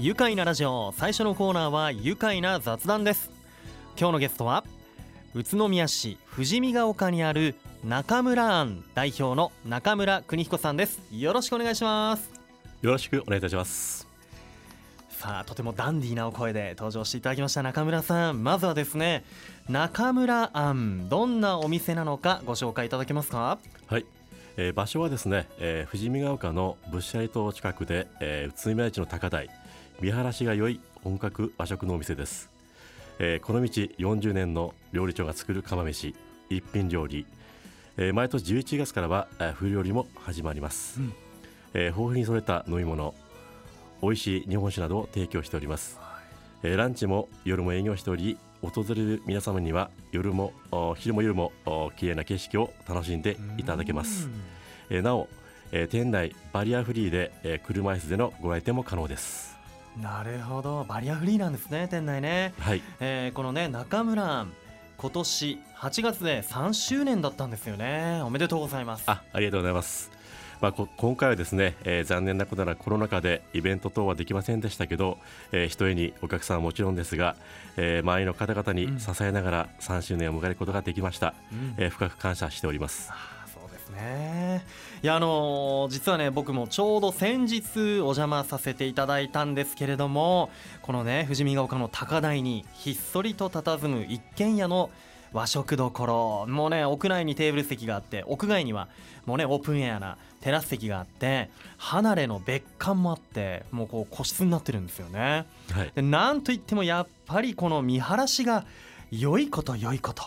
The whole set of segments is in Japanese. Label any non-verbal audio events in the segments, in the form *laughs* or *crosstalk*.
愉快なラジオ最初のコーナーは愉快な雑談です。今日のゲストは宇都宮市富士見ヶ丘にある中村庵代表の中村邦彦さんです。よろしくお願いします。よろしくお願いいたします。さあとてもダンディーなお声で登場していただきました中村さん。まずはですね中村庵どんなお店なのかご紹介いただけますか？はい、えー場所はですね、えー富士見ヶ丘の仏舎島近くで、えー宇都宮市の高台見晴らしが良い本格和食のお店です、えーこの道40年の料理長が作る釜飯一品料理、えー毎年11月からは、えー冬料理も始まります、うん。えー豊富に揃えた飲み物美味しい日本酒などを提供しております、えーランチも夜も営業しており訪れる皆様には夜もお昼も夜もお綺麗な景色を楽しんでいただけます、えーなお、えー店内バリアフリーで、えー車椅子でのご来店も可能ですなるほど。バリアフリーなんですね店内ね、はい。えーこのね中村庵今年8月で3周年だったんですよね。おめでとうございます。あありがとうございます。まあ、こ今回はですね、えー残念なことながらコロナ禍でイベント等はできませんでしたけど、えー、ひとえにお客さんはもちろんですが、えー周りの方々に支えながら3周年を迎えることができました、うん。えー深く感謝しております。あーそうですねいやあのー実はね僕もちょうど先日お邪魔させていただいたんですけれどもこのね富士見ヶ丘の高台にひっそりと佇む一軒家の和食どころもうね屋内にテーブル席があって屋外にはもうねオープンエアなテラス席があって離れの別館もあってもうこう個室になってるんですよね。はい。でなんといってもやっぱりこの見晴らしが良いこと良いこと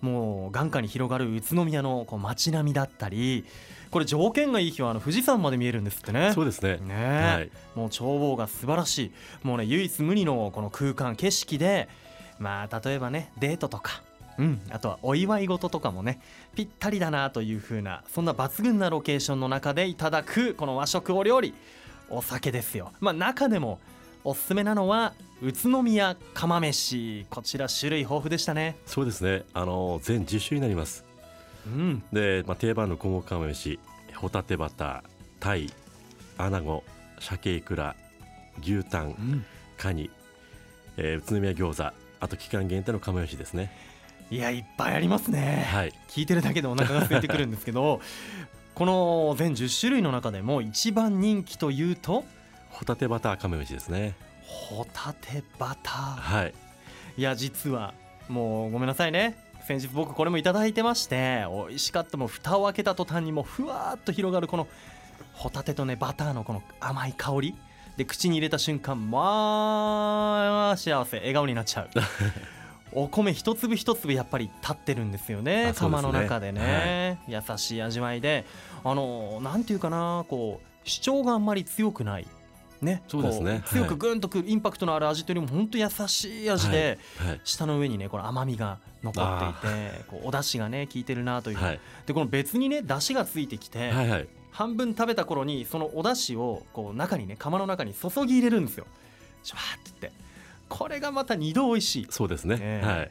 もう眼下に広がる宇都宮のこう街並みだったりこれ条件がいい日はあの富士山まで見えるんですってね。そうですね。ね。はい。もう眺望が素晴らしい。もうね唯一無二のこの空間景色でまあ例えばねデートとかうん、あとはお祝い事とかもねぴったりだなという風なそんな抜群なロケーションの中でいただくこの和食お料理お酒ですよ。まあ中でもおすすめなのは宇都宮釜飯。こちら種類豊富でしたね。そうですね。あの全10種類になります。うん。で、まあ、定番の小麦釜飯。ホタテバタータイアナゴ鮭イクラ牛タンうん。カニ、えー宇都宮餃子あと期間限定の釜飯ですね。いやいっぱいありますね。はい。聞いてるだけでお腹が空いてくるんですけど *laughs* この全10種類の中でも一番人気というとホタテバター釜飯ですね。ホタテバター。はい。いや実はもうごめんなさいね。先日僕これもいただいてまして美味しかったもう蓋を開けた途端にもうふわーっと広がるこのホタテとねバターのこの甘い香り。で口に入れた瞬間まあ幸せ。笑顔になっちゃう。*laughs* お米一粒一粒やっぱり立ってるんですよね釜の中でね、優しい味わいで。あのなんていうかなこう主張があんまり強くないねそうですね。こ強はい。くぐんとくるインパクトのある味というよりも本当優しい味で、はい。舌の上にねこの甘みが残っていてこうお出汁がね効いてるなという、はい。でこの別にね出汁がついてきて、半分食べた頃にそのお出汁をこう中にね釜の中に注ぎ入れるんですよ。シュワーって言って。これがまた二度美味しい。そうですね、ええはい。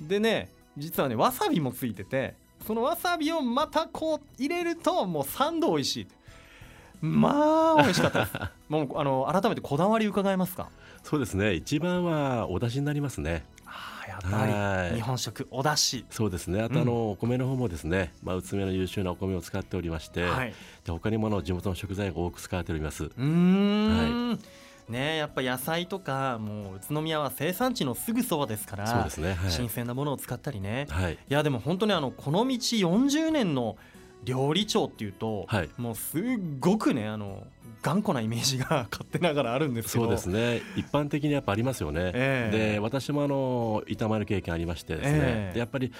でね実はねわさびもついててそのわさびをまたこう入れるともう3度美味しいまあ美味しかったです。*laughs* もうあの改めてこだわり伺えますか？そうですね。一番はお出汁になりますね。あーやっぱりはい。日本食お出汁。そうですね。あとあの、お米の方もですね、まあ、宇都宮の優秀なお米を使っておりまして、はい。で他にもあの地元の食材が多く使われております。うーん、ねやっぱ野菜とかもう宇都宮は生産地のすぐそばですからそうですね。はい。新鮮なものを使ったりね。はい。いやでも本当にあのこの道40年の料理長っていうと、はい。もうすっごくねあの頑固なイメージが *laughs* 勝手ながらあるんですけど。そうですね。一般的にやっぱありますよね、ええ。で私もあの板前の経験ありましてですね、ええ。でやっぱり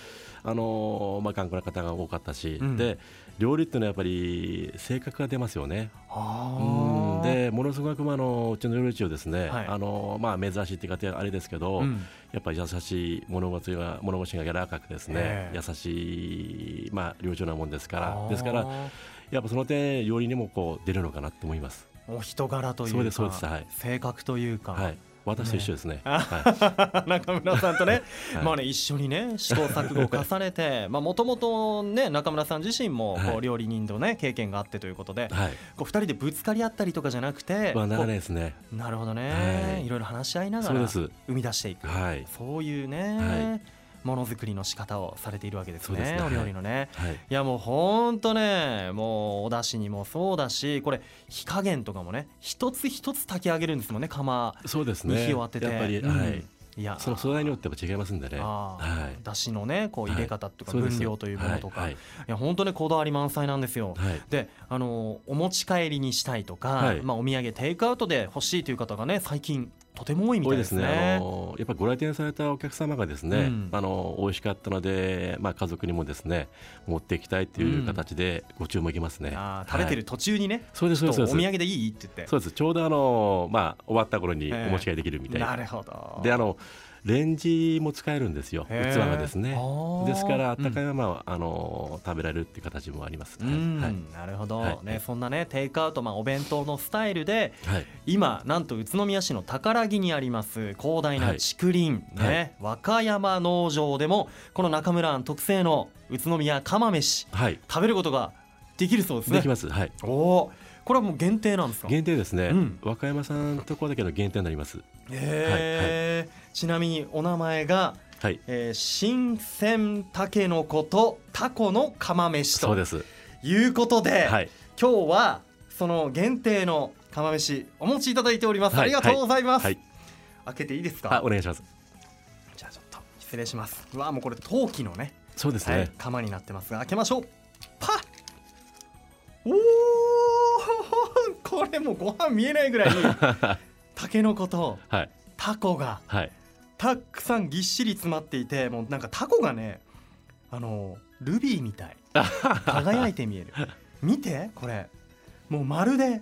あの、まあ、頑固な方が多かったし、うん。で料理っていうのはやっぱり性格が出ますよね。あうん。ーでものすごくまああのうちの料理長ですね、はい。あのまあ、珍しいって方はあれですけど、うん。やっぱり優しい物腰が物腰が柔らかくですね、ええ。優しい、まあ、料理長なもんですから。ですからやっぱその点料理にもこう出るのかなと思います。お人柄というかはい。性格というか、はい。私と一緒ですね。あは *laughs* 中村さんとね、はい。まあね一緒にね試行錯誤を重ねてまあもともとね中村さん自身もこはい。う料理人のね経験があってということでい、はい、こう二人でぶつかり合ったりとかじゃなくてまあ長こいですね。うなるほどはねい。いろいろ話し合いながら生み出していく。はい。そういうはねものづくりの仕方をされているわけですねね。お料理のね。はい。いやもうほんとねもうお出汁にもそうだしこれ火加減とかもね一つ一つ炊き上げるんですもんね釜そうですにね。火を当ててやっぱり、うんはい。いや。その素材によっても違いますんでね。はい。出汁のねこう入れ方とか分量というものとか、、はい。いや本当ねこだわり満載なんですよ。はい。はいであのお持ち帰りにしたいとか、はい。まあ、お土産テイクアウトで欲しいという方がね最近とても多いみたいでね。多いですすね。あのやっぱりご来店されたお客様がですね、うん。あの美味しかったので、まあ、家族にもですね持っていきたいという形でご注文いきますね、あー食べてるはい途中にね、そうですそうですちょっとお土産でいいって言って。そうです。ちょうどあの、まあ、終わった頃にええお持ち帰りできるみたいな、なるほど。であのレンジも使えるんですよ。器がですね。ですからあったかいまま、あの食べられるっていう形もあります、うん、はい。なるほど、はい。ね、そんなねテイクアウト、まあ、お弁当のスタイルではい。今なんと宇都宮市の宝木にあります広大な竹林、はい。ね和歌山農場でもこの中村庵特製の宇都宮釜飯はい、食べることができるそうですね。できます、はい、おおこれはもう限定なんですか？限定ですね、うん。和歌山さんとこだけの限定になります。へえ、ちなみにお名前が、はい。えー新鮮たけのことタコの釜飯とそうです。いうことで、はい。今日はその限定の釜飯お持ちいただいております、はい。ありがとうございます、はい。開けていいですあかお願いします。じゃあちょっと失礼します。うわもうこれ陶器のねそうですね、はい、釜になってますが開けましょう。パッ！おお *laughs* これもうご飯見えないぐらいたけ *laughs* のことはい。タコがはいたくさんぎっしり詰まっていてもうなんかタコがねあのルビーみたい。*laughs* 輝いて見える。見てこれ。もうまるで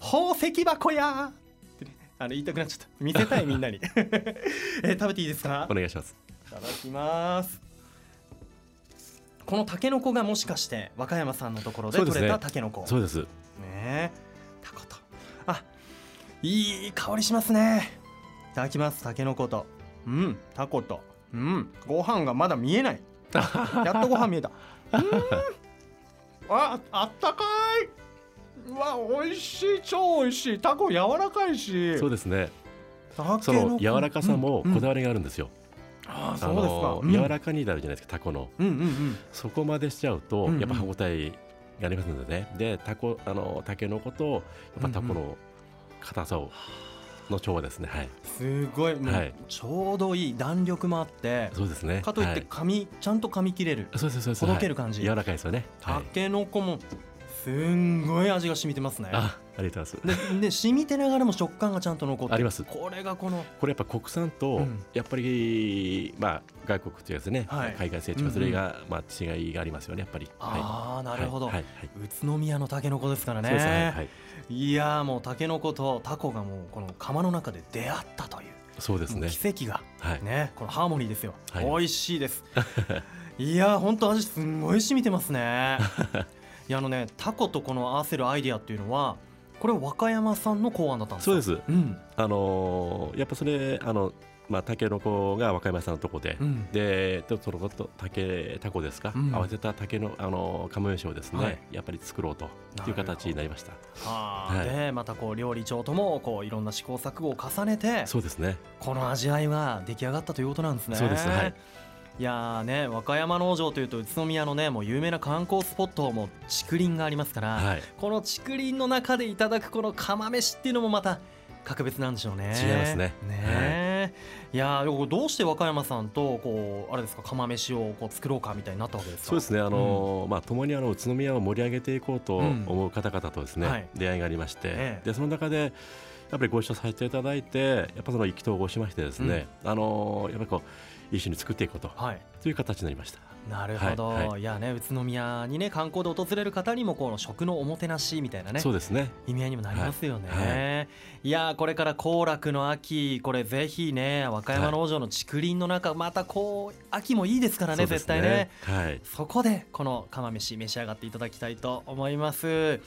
宝石箱やってねあの言いたくなっちゃった。見せたいみんなに。*laughs* え食べていいですか？お願いします。いただきます。このタケノコがもしかして和歌山さんのところでそうですね。採れたタケノコ。そうです。ねえ。タコと。あいい香りしますね。いただきます。タケノコと。うん。タコと。うん。ご飯がまだ見えない。*laughs* やっとご飯見えた。うん。ああったかい。うわ美味しい。超美味しい。タコ柔らかいし。そうですね。その柔らかさもうん。うん。こだわりがあるんですよ、あああそうですか。の、うん。柔らかになるじゃないですかタコの。うんうんうん。そこまでしちゃうと、うんうん。やっぱ歯ごたえがありますのでね。でタコあのタケノコとやっぱタコの硬さを、の調和ですね。はい。すごい。もうはい。ちょうどいい弾力もあってそうですね。かといっては噛みちゃんと噛み切れる。そうですそうです。ほどける感じ。はい柔らかいですよね。たけのこもすんごい味が染みてますね。あありがとうございます。でで染みてながらも食感がちゃんと残ってる。あります。これがこのこれやっぱ国産と、うん。やっぱりまあ外国というやつね、はい。海外成長それが、まあ違いがありますよねやっぱり。ああなるほど、はい。はい。宇都宮のたけのこですからね。はい。い。やーもうたけのことタコがもうこの釜の中で出会ったという。そうですね。奇跡が。はい、ねこのハーモニーですよ、はい。美味しいです。いやーほんと味すんごい染みてますね。*laughs* いやあのねタコとこの合わせるアイディアっていうのはこれ和歌山さんの考案だったんですか？そうです。うん。あのーやっぱそれあのまあタケノコが和歌山さんのとこで、うん。でとそのことタケタコですか、うん。合わせたタケのあの釜飯をですね、はい。やっぱり作ろうという形になりました。はあ。はい。でまたこう料理長ともこういろんな試行錯誤を重ねてそうですね。この味わいが出来上がったということなんですね。そうです。はいいやーね和歌山農場というと宇都宮のねもう有名な観光スポットも竹林がありますから、はい。この竹林の中でいただくこの釜飯っていうのもまた格別なんでしょうね。違いますね。ね。い、やーこれどうして和歌山さんとこうあれですか釜飯をこう作ろうかみたいになったわけですか？そうですね。あのーまあ共にあの宇都宮を盛り上げていこうとうん思う方々とですね、はい。出会いがありまして、ええ。でその中でやっぱりご一緒させていただいてやっぱその意気投合しましてですね、あのーやっぱりこう一緒に作っていこうと。はい。という形になりました。なるほど、、はいはい。やね宇都宮にね観光で訪れる方にもこの食のおもてなしみたいなねそうですね。意味合いにもなりますよね、はいい、やーこれから行楽の秋これぜひね和歌山農場の竹林の中、またこう秋もいいですからねそうです絶対ね。はい。そこでこの釜飯召し上がっていただきたいと思います。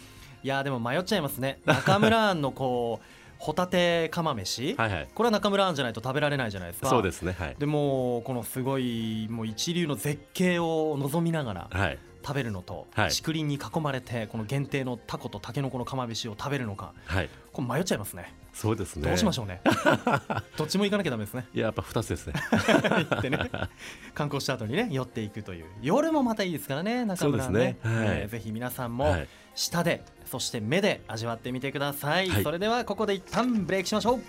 いやーでも迷っちゃいますね。中村庵のこうホタテ釜飯、はいはい。これは中村アンじゃないと食べられないじゃないですか。そうですねはい。でもこのすごいもう一流の絶景を望みながらはい。食べるのと、はい。竹林に囲まれてこの限定のタコとタケノコの釜飯を食べるのか。はい。これ迷っちゃいますね。そうですね。どうしましょうね。*laughs* どっちも行かなきゃダメですね。いややっぱ二つですね。*laughs* 行ってね。観光した後にね寄っていくという。夜もまたいいですからね中村ね。そうですね。はい。えーぜひ皆さんもはい。舌でそして目で味わってみてください、はい。それではここで一旦ブレイクしましょう。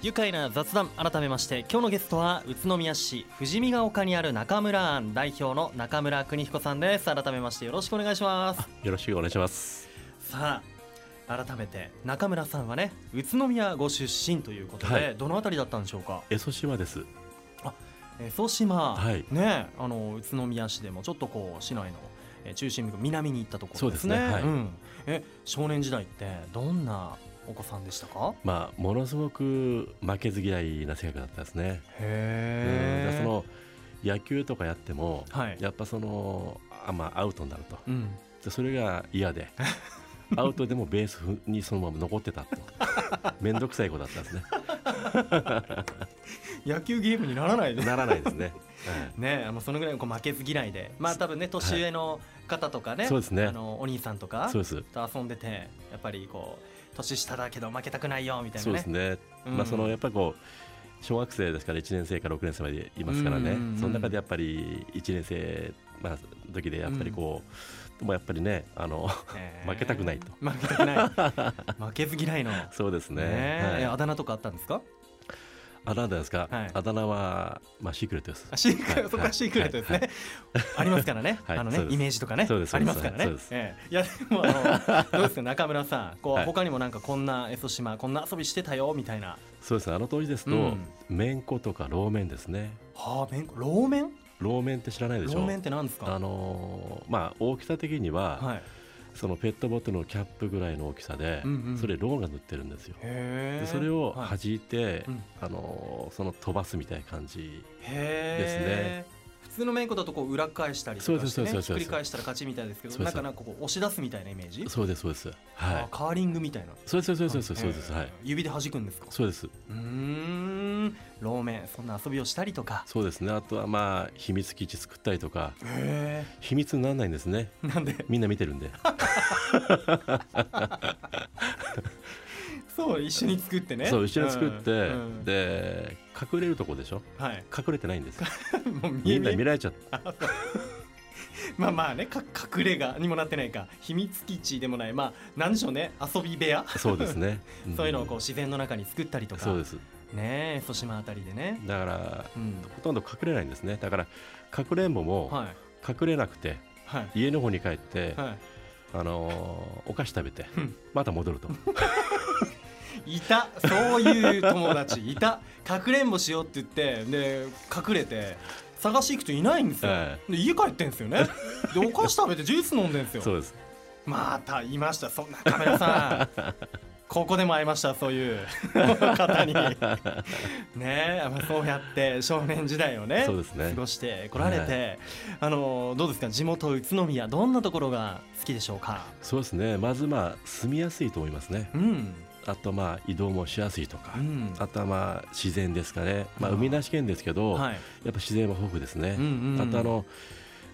愉快な雑談改めまして今日のゲストは宇都宮市富士見ヶ丘にある中村庵代表の中村邦彦さんです。改めましてよろしくお願いします。よろしくお願いします。さあ改めて中村さんはね宇都宮ご出身ということで、はい。どのあたりだったんでしょうか？江蘇島です江蘇島、はい。ねあの宇都宮市でもちょっとこう市内のえー中心部南に行ったところですね。すね。はい。ん、え少年時代ってどんなお子さんでしたか？まあものすごく負けず嫌いな性格だったですね。うん。へえでその野球とかやってもはい。やっぱそのあまあアウトになると。うん。でそれが嫌で *laughs* アウトでもベースにそのまま残ってたと。*laughs* 面倒くさい子だったんですね。*laughs* 野球ゲームにならないでならないですね、*laughs* はい。ねあのそのぐらいのこう負けず嫌いで。まあ多分ね年上の方とかね、そうですね。あのお兄さんとかそうです。と遊んでてやっぱりこう年下だけど負けたくないよみたいなね。そうですね、うん。まあそのやっぱりこう小学生ですから1年生から6年生までいますからね、その中でやっぱり1年生まあ時でやっぱりこう、でもやっぱりねあのへー。負けたくないと。負けたくない。*laughs* 負けず嫌いの。そうですね。ねえ。えはい。あだ名とかあったんですか？あだ名ですか、はい。あだ名は、まあ、シークレットです。あシークレット、はい。そこはシークレットですね、ありますからね、*laughs* はい。あのねイメージとかね。そうですありますからね。ええ。いやでもあの *laughs* どうですか？中村さんこう、はい。他にもなんかこんな江蘇島こんな遊びしてたよみたいな。そうです。ねあの当時ですと、うん。めんことかローメンですね。はあめんこローメンローメンって知らないでしょ？ローメンって何ですか？あのーまあ大きさ的には、はい。そのペットボトルのキャップぐらいの大きさで、うんうん。それローが塗ってるんですよ。でそれをはい。弾いて、うん。あのーその飛ばすみたいな感じへえ普通のめんこだとこう裏返したりとかして、ね、ひっくり返したら勝ちみたいです。けどなんかなんかこう押し出すみたいなイメージ？そうですそうです。はいあカーリングみたいな。そうですそうですそうですそうです。はい。指で弾くんですか？そうです。うーん。ローメンそんな遊びをしたりとか？そうですね。あとはまあ秘密基地作ったりとか。へ秘密にならないんですね。えなんで？みんな見てるんで *laughs* そう一緒に作ってね。そう一緒に作って、うんうん。で隠れるとこでしょ？はい。隠れてないんです。*laughs* もう見みんなえ見られちゃって *laughs* まあまあねか隠れ家にもなってないか。秘密基地でもないまあなんでしょうね遊び部屋？そうですね、*laughs* ん。そういうのをこう自然の中に作ったりとか。そうです。ねえ島あたりでね。だからうん。ほとんど隠れないんですね。だからかくれんぼもはい。隠れなくてはい。家の方に帰って、はあのーお菓子食べてうん。また戻るといいたそういう友達 *laughs* いた。かくれんぼしようって言ってで隠れて探し行くといないんですよ、はで家帰ってんですよね。でお菓子食べてジュース飲んでんですよ。そうです。またいました。そんなカメラさん。*laughs* ここでも会いましたそういう *laughs* 方に。ねあそうやって少年時代をねそうですね。過ごしてこられて、あのどうですか？地元宇都宮どんなところが好きでしょうか？そうですね。まずまあ住みやすいと思いますね。うんあとまあ移動もしやすいとか、うん。あとはまあ自然ですかね、まあ、うん海なし県ですけど、はい。やっぱ自然も豊富ですね、うんうんうん。あとあの、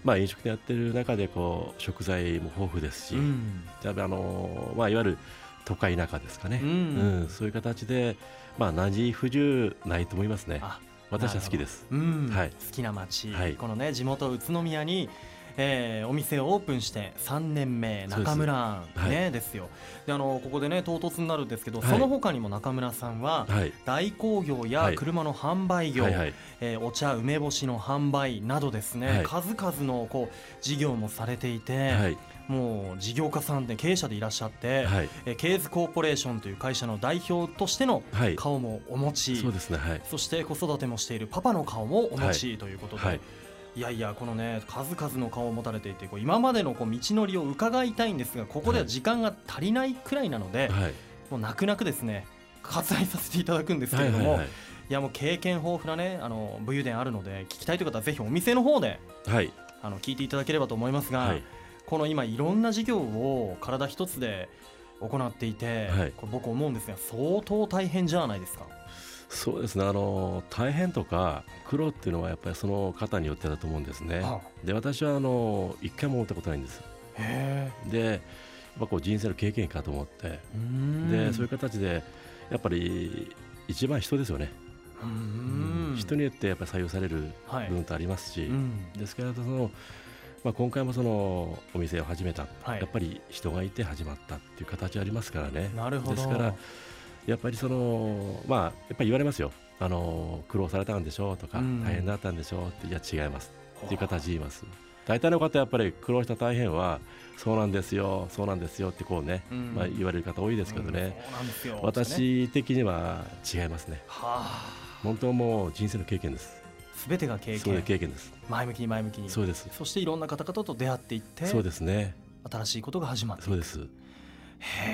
まあ、飲食店やってる中でこう食材も豊富ですし、うん。あのまあ、いわゆる都会田舎ですかね、うん。うん。そういう形で、まあ、何不自由ないと思いますね。あ私は好きです。うん。はい。好きな街、はい。このね地元宇都宮に、えーお店をオープンして3年目中村ねですよ。であのここでね唐突になるんですけど、はい。その他にも中村さんははい。代行業やはい。車の販売業、はいはい。えーお茶梅干しの販売などですね、はい。数々のこう事業もされていて、はい。もう事業家さんで経営者でいらっしゃって、はい。えーケーズコーポレーションという会社の代表としてのはい。顔もお持ち、そうですねはい。そして子育てもしているパパの顔もお持ちということで、はいい、やいやこのね数々の顔を持たれていてこう今までのこう道のりを伺いたいんですがここでは時間が足りないくらいなので、はい。もう泣く泣くですね割愛させていただくんですけれども、いはいやもう経験豊富なねあの武勇伝あるので聞きたいという方はぜひお店の方ではい。あの聞いていただければと思いますが、はい。この今いろんな事業を体一つで行っていて、はい。これ僕思うんですが相当大変じゃないですか。そうですね。あの大変とか苦労っていうのはやっぱりその方によってだと思うんですね。はで私はあの一回も思ったことないんです。でやっぱこう人生の経験かと思って。でそういう形でやっぱり一番人ですよね、人によってやっぱり採用されるはい部分とありますし、うん。ですからその、まあ、今回もそのお店を始めた、はい。やっぱり人がいて始まったっていう形ありますからね。なるほど。ですからやっぱりそのまあやっぱり言われますよ。あの苦労されたんでしょうとか、うん。大変だったんでしょうっていや違います。っていう形で言います。大体の方やっぱり苦労した大変はそうなんですよそうなんですよってこうね、うん。まあ、言われる方多いですけどね、私的には違いますね。はあ。本当もう人生の経験です。すべてが経験。経験です。前向きに前向きに。そうです。そしていろんな方々と出会っていって、そうですね。新しいことが始まってそうです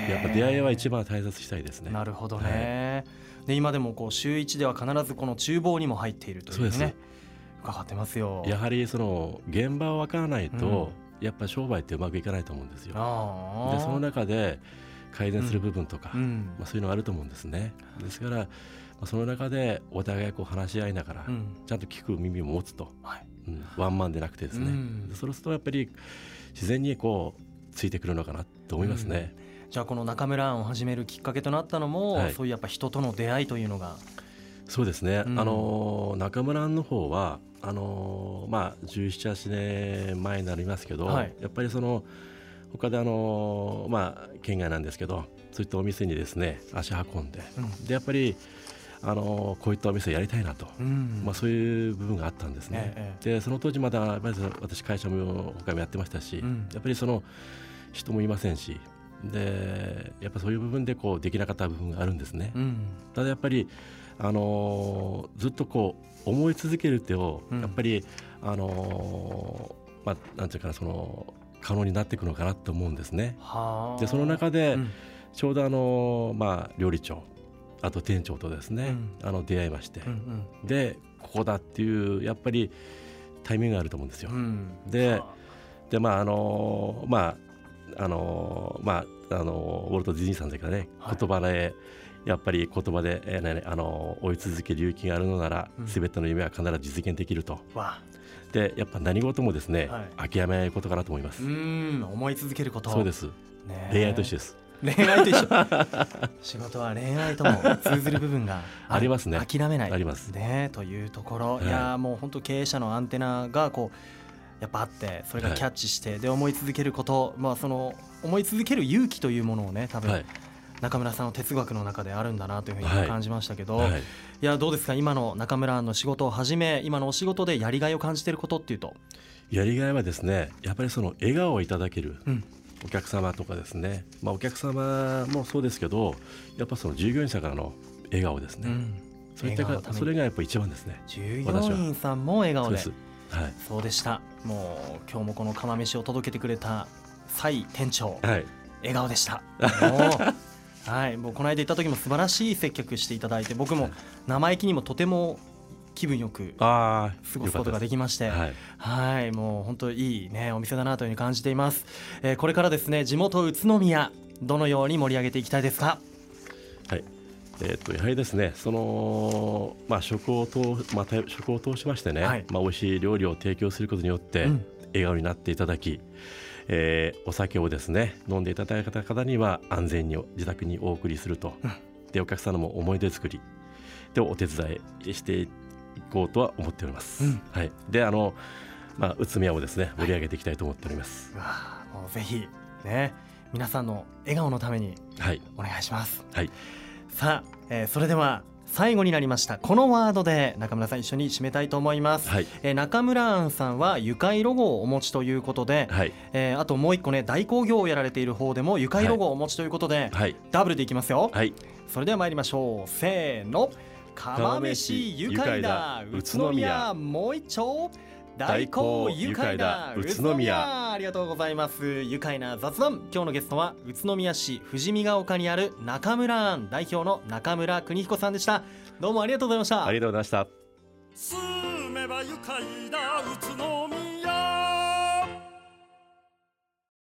やっぱ出会いは一番大切にしたいですね。なるほどね。で今でもこう週一では必ずこの厨房にも入っているというね。伺ってますよ。やはりその現場を分からないと、やっぱ商売ってうまくいかないと思うんですよ。でその中で改善する部分とか、うん。まあ、そういうのがあると思うんですね。ですから、まあ、その中でお互いこう話し合いながら、うん。ちゃんと聞く耳を持つと、はい。うん。ワンマンでなくてですね、うん。そうするとやっぱり自然にこうついてくるのかなと思いますね、じゃあこの中村庵を始めるきっかけとなったのも、はい。そういうやっぱ人との出会いというのが、そうですね、うん。あの中村の方はあのまあ1718年前になりますけど、はい。やっぱりその他であのまあ県外なんですけどそういったお店にですね足運んでうん。でやっぱりあのこういったお店やりたいなと、うん。まあ、そういう部分があったんですね。えでその当時まだ私会社も他もやってましたし、うん。やっぱりその人もいませんしでやっぱそういう部分でこうできなかった部分があるんですね。うん。ただやっぱり、あのーずっとこう思い続けるってを、うん。やっぱり、あのーまあ、なんていうかなその可能になっていくのかなと思うんですね。はあ。でその中で、うん。ちょうど、あのーまあ、料理長あと店長とですね、あの出会いまして、うんでここだっていうやっぱりタイミングがあると思うんですよ。うん。うんではでまああのーまああのーまああのーウォルト・ディズニーさんですからね、はい。言葉でやっぱり言葉で、えーねあのー追い続ける勇気があるのなら、うん。すべての夢は必ず実現できると。あ。わでやっぱ何事もですね、は諦めないことかなと思います、うん思い続けること。そうです。ね恋愛と一緒です。恋愛と一緒。*laughs* 仕事は恋愛とも通ずる部分がる *laughs* ありますね。諦めない。あります。ねというところ、はい。い、やーもう本当経営者のアンテナがこうやっぱあってそれがキャッチして、で思い続けることまあその思い続ける勇気というものをね多分、はい。中村さんの哲学の中であるんだなというふうにはい。感じましたけど、はい。い、やどうですか？今の中村の仕事を始め今のお仕事でやりがいを感じていることっていうと、やりがいはですねやっぱりその笑顔をいただけるうん。お客様とかですね、まあ、お客様もそうですけどやっぱその従業員さんからの笑顔ですね、うん。それがやっぱ一番ですね。従業員さんも笑顔ですはい。そうでした。もう今日もこの釜飯を届けてくれた蔡店長はい。笑顔でした。*laughs* もうはい。もうこの間行った時も素晴らしい接客していただいて僕も生意気にもとても気分よく過ごすことができましてはい。はい。もう本当いいねお店だなというふうに感じています、えーこれからですね地元宇都宮どのように盛り上げていきたいですか？はいえー、とやはりですねその、まあ、食を通、まあ、た食を通しましてね、はい。まあ、美味しい料理を提供することによって、うん。笑顔になっていただき、えーお酒をですね飲んでいただいた方には安全に自宅にお送りすると、うん。でお客様も思い出作り。でお手伝いしていこうとは思っております。うん。はい、であの、まあ、宇都宮をですね盛り上げていきたいと思っております。うわーもうぜひね皆さんの笑顔のためにはい、お願いします。はい、さあ、えーそれでは最後になりましたこのワードで中村さん一緒に締めたいと思います、はい、えー中村庵さんは愉快ロゴをお持ちということで、はい、えーあともう一個ね代行業をやられている方でも愉快ロゴをお持ちということで、はい、ダブルでいきますよ、はい、それでは参りましょう。せーの。釜飯愉快だ。宇都宮もう一丁大行愉快だ宇都宮。ありがとうございます。愉快な雑談。今日のゲストは宇都宮市富士見ヶ丘にある中村庵代表の中村邦彦さんでした。どうもありがとうございました。ありがとうございました。住めば愉快だ宇都